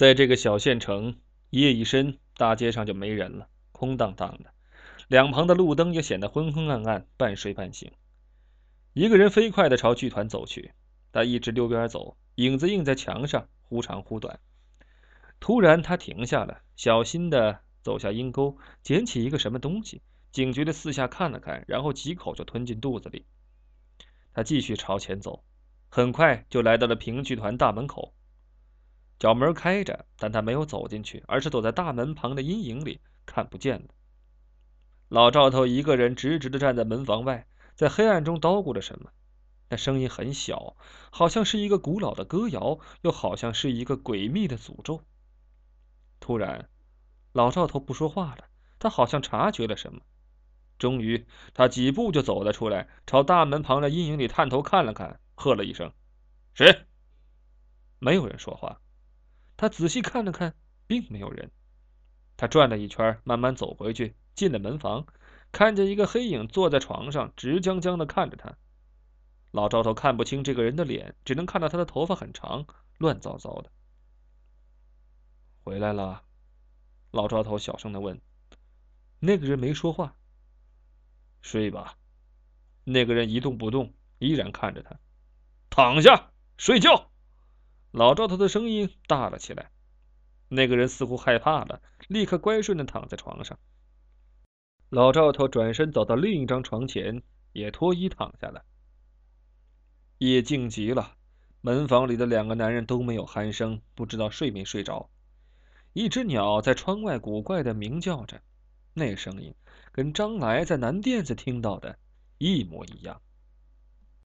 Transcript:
在这个小县城，夜一深，大街上就没人了，空荡荡的，两旁的路灯也显得昏昏暗暗，半睡半醒。一个人飞快地朝剧团走去，他一直溜边走，影子映在墙上，忽长忽短。突然，他停下了，小心地走下阴沟，捡起一个什么东西，警觉地四下看了看，然后几口就吞进肚子里。他继续朝前走，很快就来到了评剧团大门口。角门开着，但他没有走进去，而是躲在大门旁的阴影里，看不见了。老赵头一个人直直地站在门房外。在黑暗中叨咕着什么，那声音很小，好像是一个古老的歌谣，又好像是一个诡秘的诅咒。突然，老赵头不说话了，他好像察觉了什么。终于，他几步就走了出来，朝大门旁的阴影里探头看了看，喝了一声：“谁？”没有人说话。他仔细看了看，并没有人。他转了一圈，慢慢走回去，进了门房。看见一个黑影坐在床上，直僵僵的看着他。老赵头看不清这个人的脸，只能看到他的头发很长，乱糟糟的。回来了，老赵头小声的问。那个人没说话。睡吧。那个人一动不动，依然看着他。躺下，睡觉。老赵头的声音大了起来。那个人似乎害怕了，立刻乖顺的躺在床上。老赵头转身走到另一张床前，也脱衣躺下了。夜静极了，门房里的两个男人都没有鼾声，不知道睡没睡着。一只鸟在窗外古怪的鸣叫着，那声音跟张来在南店子听到的一模一样。